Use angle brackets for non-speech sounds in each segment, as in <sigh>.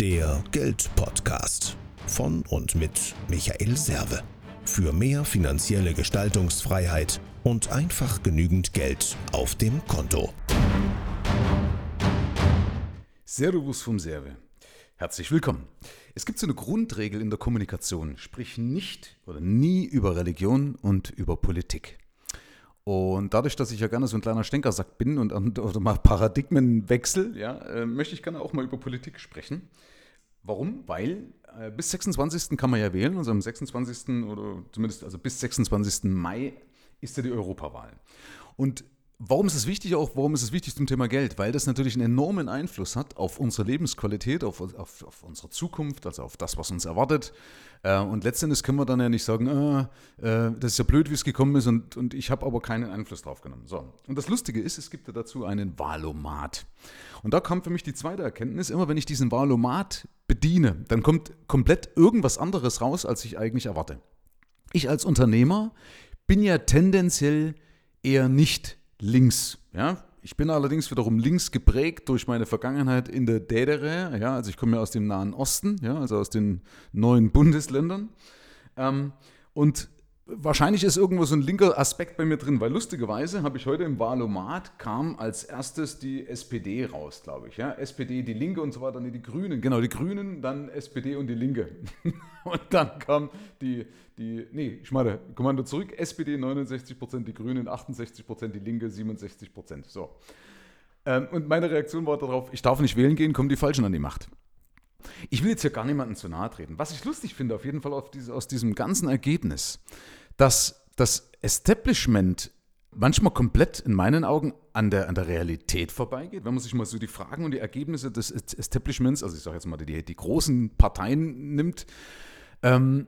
Der Geldpodcast von und mit Michael Serve. Für mehr finanzielle Gestaltungsfreiheit und einfach genügend Geld auf dem Konto. Servus vom Serve. Herzlich willkommen. Es gibt so eine Grundregel in der Kommunikation, sprich nicht oder nie über Religion und über Politik. Und dadurch, dass ich ja gerne so ein kleiner Stänkersack bin und, und oder mal Paradigmenwechsel, ja, äh, möchte ich gerne auch mal über Politik sprechen. Warum? Weil äh, bis 26. kann man ja wählen, also am 26. oder zumindest also bis 26. Mai ist ja die Europawahl. Und Warum ist es wichtig auch? Warum ist es wichtig zum Thema Geld? Weil das natürlich einen enormen Einfluss hat auf unsere Lebensqualität, auf, auf, auf unsere Zukunft, also auf das, was uns erwartet. Äh, und letztendlich können wir dann ja nicht sagen, äh, äh, das ist ja blöd, wie es gekommen ist und, und ich habe aber keinen Einfluss drauf genommen. So. Und das Lustige ist, es gibt ja dazu einen Wahlomat. Und da kam für mich die zweite Erkenntnis, immer wenn ich diesen Wahlomat bediene, dann kommt komplett irgendwas anderes raus, als ich eigentlich erwarte. Ich als Unternehmer bin ja tendenziell eher nicht links. Ja? Ich bin allerdings wiederum links geprägt durch meine Vergangenheit in der DDR. Ja? Also ich komme ja aus dem Nahen Osten, ja? also aus den neuen Bundesländern. Ähm, und Wahrscheinlich ist irgendwo so ein linker Aspekt bei mir drin, weil lustigerweise habe ich heute im Wahlomat kam als erstes die SPD raus, glaube ich. Ja? SPD, die Linke und so weiter, nee, die Grünen. Genau, die Grünen, dann SPD und die Linke. <laughs> und dann kam die, die, nee, ich meine, Kommando zurück, SPD 69%, die Grünen 68%, die Linke 67%. So. Ähm, und meine Reaktion war darauf, ich darf nicht wählen gehen, kommen die Falschen an die Macht. Ich will jetzt hier gar niemandem zu nahe treten. Was ich lustig finde, auf jeden Fall diese, aus diesem ganzen Ergebnis, dass das Establishment manchmal komplett in meinen Augen an der, an der Realität vorbeigeht. Wenn man sich mal so die Fragen und die Ergebnisse des Establishments, also ich sage jetzt mal die, die großen Parteien nimmt, ähm,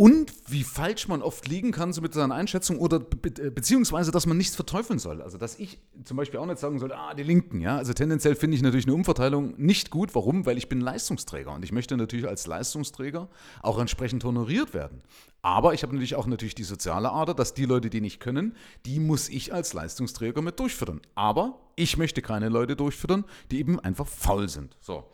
und wie falsch man oft liegen kann so mit seiner Einschätzung oder be beziehungsweise, dass man nichts verteufeln soll. Also, dass ich zum Beispiel auch nicht sagen soll, ah, die Linken, ja. Also tendenziell finde ich natürlich eine Umverteilung nicht gut. Warum? Weil ich bin Leistungsträger und ich möchte natürlich als Leistungsträger auch entsprechend honoriert werden. Aber ich habe natürlich auch natürlich die soziale Ader, dass die Leute, die nicht können, die muss ich als Leistungsträger mit durchfüttern. Aber ich möchte keine Leute durchfüttern, die eben einfach faul sind. So.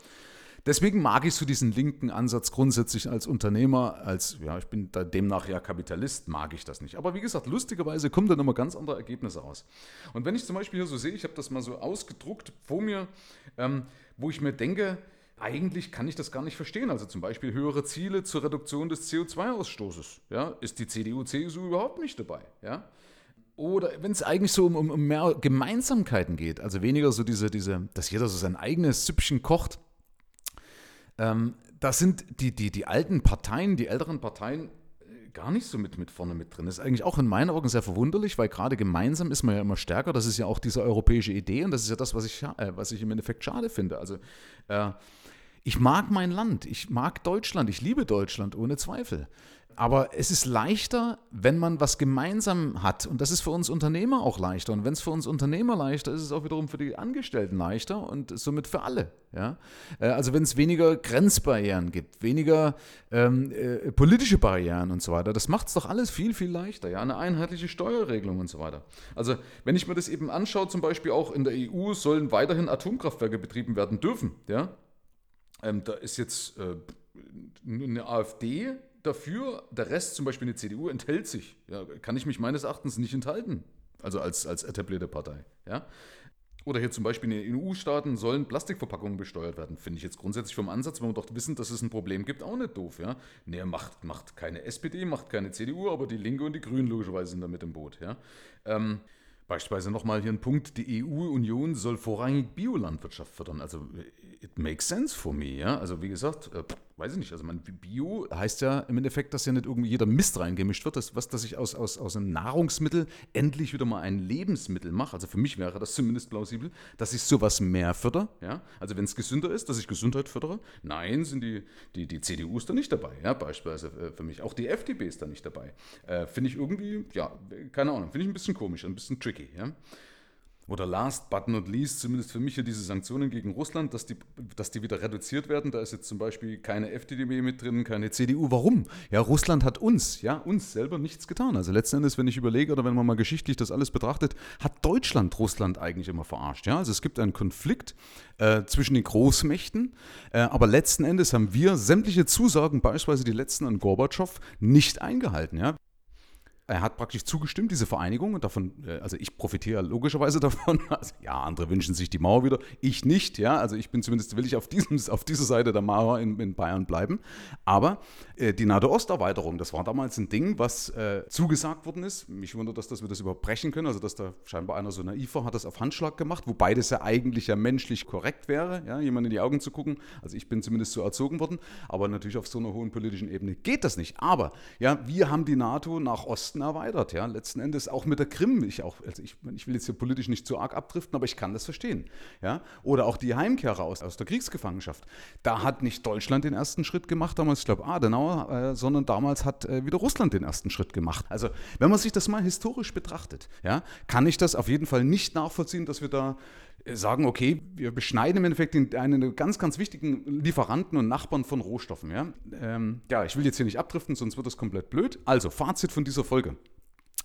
Deswegen mag ich so diesen linken Ansatz grundsätzlich als Unternehmer, als, ja, ich bin demnach ja Kapitalist, mag ich das nicht. Aber wie gesagt, lustigerweise kommen dann immer ganz andere Ergebnisse raus. Und wenn ich zum Beispiel hier so sehe, ich habe das mal so ausgedruckt vor mir, ähm, wo ich mir denke, eigentlich kann ich das gar nicht verstehen. Also zum Beispiel höhere Ziele zur Reduktion des CO2-Ausstoßes. Ja, ist die CDU, CSU überhaupt nicht dabei. Ja? Oder wenn es eigentlich so um, um, mehr Gemeinsamkeiten geht, also weniger so diese, diese, dass jeder so sein eigenes Süppchen kocht, ähm, da sind die, die, die alten Parteien, die älteren Parteien äh, gar nicht so mit, mit vorne mit drin. Das ist eigentlich auch in meinen Augen sehr verwunderlich, weil gerade gemeinsam ist man ja immer stärker. Das ist ja auch diese europäische Idee und das ist ja das, was ich, äh, was ich im Endeffekt schade finde. Also äh, ich mag mein Land, ich mag Deutschland, ich liebe Deutschland ohne Zweifel. Aber es ist leichter, wenn man was gemeinsam hat. Und das ist für uns Unternehmer auch leichter. Und wenn es für uns Unternehmer leichter ist, ist es auch wiederum für die Angestellten leichter und somit für alle. Ja? Äh, also wenn es weniger Grenzbarrieren gibt, weniger ähm, äh, politische Barrieren und so weiter, das macht es doch alles viel, viel leichter. Ja? Eine einheitliche Steuerregelung und so weiter. Also wenn ich mir das eben anschaue, zum Beispiel auch in der EU sollen weiterhin Atomkraftwerke betrieben werden dürfen. Ja? Ähm, da ist jetzt äh, eine AfD dafür, der Rest, zum Beispiel eine CDU, enthält sich. Ja, kann ich mich meines Erachtens nicht enthalten. Also als, als etablierte Partei. Ja? Oder hier zum Beispiel in den EU-Staaten sollen Plastikverpackungen besteuert werden. Finde ich jetzt grundsätzlich vom Ansatz, wenn wir doch wissen, dass es ein Problem gibt, auch nicht doof. Ja? Nee, macht, macht keine SPD, macht keine CDU, aber die Linke und die Grünen logischerweise sind da mit im Boot. Ja? Ähm, Beispielsweise nochmal hier ein Punkt, die EU-Union soll vorrangig Biolandwirtschaft fördern. Also it makes sense for me, ja. Also wie gesagt, äh, weiß ich nicht, also mein Bio heißt ja im Endeffekt, dass ja nicht irgendwie jeder Mist reingemischt wird, dass, was, dass ich aus, aus, aus einem Nahrungsmittel endlich wieder mal ein Lebensmittel mache. Also für mich wäre das zumindest plausibel, dass ich sowas mehr fördere, ja. Also wenn es gesünder ist, dass ich Gesundheit fördere. Nein, sind die, die, die CDU da nicht dabei, ja, beispielsweise äh, für mich. Auch die FDP ist da nicht dabei. Äh, finde ich irgendwie, ja, keine Ahnung, finde ich ein bisschen komisch, ein bisschen tricky, ja. Oder last but not least, zumindest für mich hier diese Sanktionen gegen Russland, dass die, dass die wieder reduziert werden. Da ist jetzt zum Beispiel keine FDP mit drin, keine CDU. Warum? Ja, Russland hat uns, ja, uns selber nichts getan. Also letzten Endes, wenn ich überlege oder wenn man mal geschichtlich das alles betrachtet, hat Deutschland Russland eigentlich immer verarscht. Ja, also es gibt einen Konflikt äh, zwischen den Großmächten, äh, aber letzten Endes haben wir sämtliche Zusagen, beispielsweise die letzten an Gorbatschow, nicht eingehalten. Ja? Er hat praktisch zugestimmt, diese Vereinigung, und davon, äh, also ich profitiere logischerweise <laughs> davon. Also, ja, andere wünschen sich die Mauer wieder, ich nicht, ja. Also ich bin zumindest, will ich auf, diesem, <laughs> auf dieser Seite der Mauer in, in Bayern bleiben. Aber äh, die NATO-Osterweiterung, das war damals ein Ding, was äh, zugesagt worden ist. Mich wundert, dass, dass wir das überhaupt brechen können, also dass da scheinbar einer so naiv war, hat das auf Handschlag gemacht, wobei das ja eigentlich ja menschlich korrekt wäre, ja, jemand in die Augen zu gucken. Also ich bin zumindest so erzogen worden, aber natürlich auf so einer hohen politischen Ebene geht das nicht. Aber ja, wir haben die NATO nach Osten Osten erweitert. Ja? Letzten Endes auch mit der Krim. Ich, auch, also ich, ich will jetzt hier politisch nicht zu arg abdriften, aber ich kann das verstehen. Ja? Oder auch die Heimkehrer aus, aus der Kriegsgefangenschaft. Da hat nicht Deutschland den ersten Schritt gemacht, damals, ich glaube, Adenauer, äh, sondern damals hat äh, wieder Russland den ersten Schritt gemacht. Also, wenn man sich das mal historisch betrachtet, ja, kann ich das auf jeden Fall nicht nachvollziehen, dass wir da sagen, okay, wir beschneiden im Endeffekt einen ganz, ganz wichtigen Lieferanten und Nachbarn von Rohstoffen. Ja? Ähm, ja, ich will jetzt hier nicht abdriften, sonst wird das komplett blöd. Also, Fazit von dieser Folge.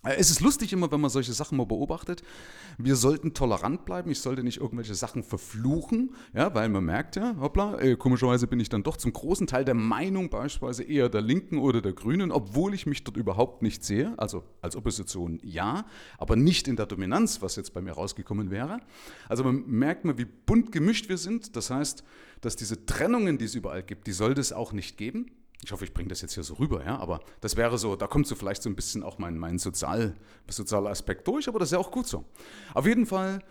Äh, es ist lustig immer, wenn man solche Sachen mal beobachtet. Wir sollten tolerant bleiben. Ich sollte nicht irgendwelche Sachen verfluchen, ja, weil man merkt ja, hoppla, äh, komischerweise bin ich dann doch zum großen Teil der Meinung beispielsweise eher der Linken oder der Grünen, obwohl ich mich dort überhaupt nicht sehe. Also als Opposition ja, aber nicht in der Dominanz, was jetzt bei mir rausgekommen wäre. Also man merkt mal, wie bunt gemischt wir sind. Das heißt, dass diese Trennungen, die es überall gibt, die sollte es auch nicht geben. Ich hoffe, ich bringe das jetzt hier so rüber, ja, aber das wäre so, da kommt so vielleicht so ein bisschen auch mein, mein Sozial, sozialer Aspekt durch, aber das ist ja auch gut so. Auf jeden Fall,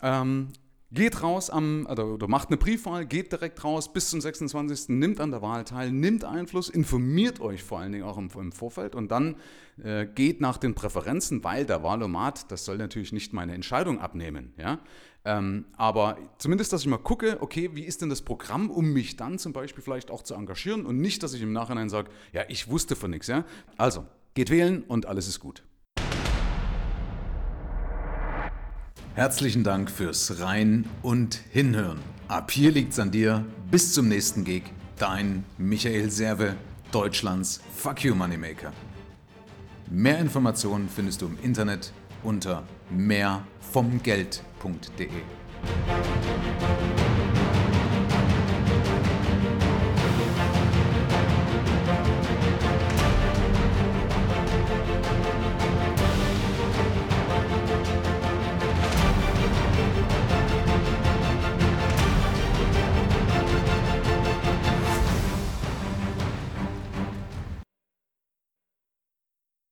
ähm, geht raus am, oder, oder, macht eine Briefwahl, geht direkt raus bis zum 26. Nimmt an der Wahl teil, nimmt Einfluss, informiert euch vor allen Dingen auch im, im Vorfeld und dann äh, geht nach den Präferenzen, weil der Wahlomat, das soll natürlich nicht meine Entscheidung abnehmen, ja. Ähm, aber zumindest, dass ich mal gucke, okay, wie ist denn das Programm, um mich dann zum Beispiel vielleicht auch zu engagieren und nicht, dass ich im Nachhinein sage, ja, ich wusste von nichts. Ja? Also, geht wählen und alles ist gut. Herzlichen Dank fürs Rein und Hinhören. Ab hier liegt's an dir. Bis zum nächsten Gig. Dein Michael Serve, Deutschlands Fuck You Moneymaker. Mehr Informationen findest du im Internet unter mehr vom Geld www.ftf.de.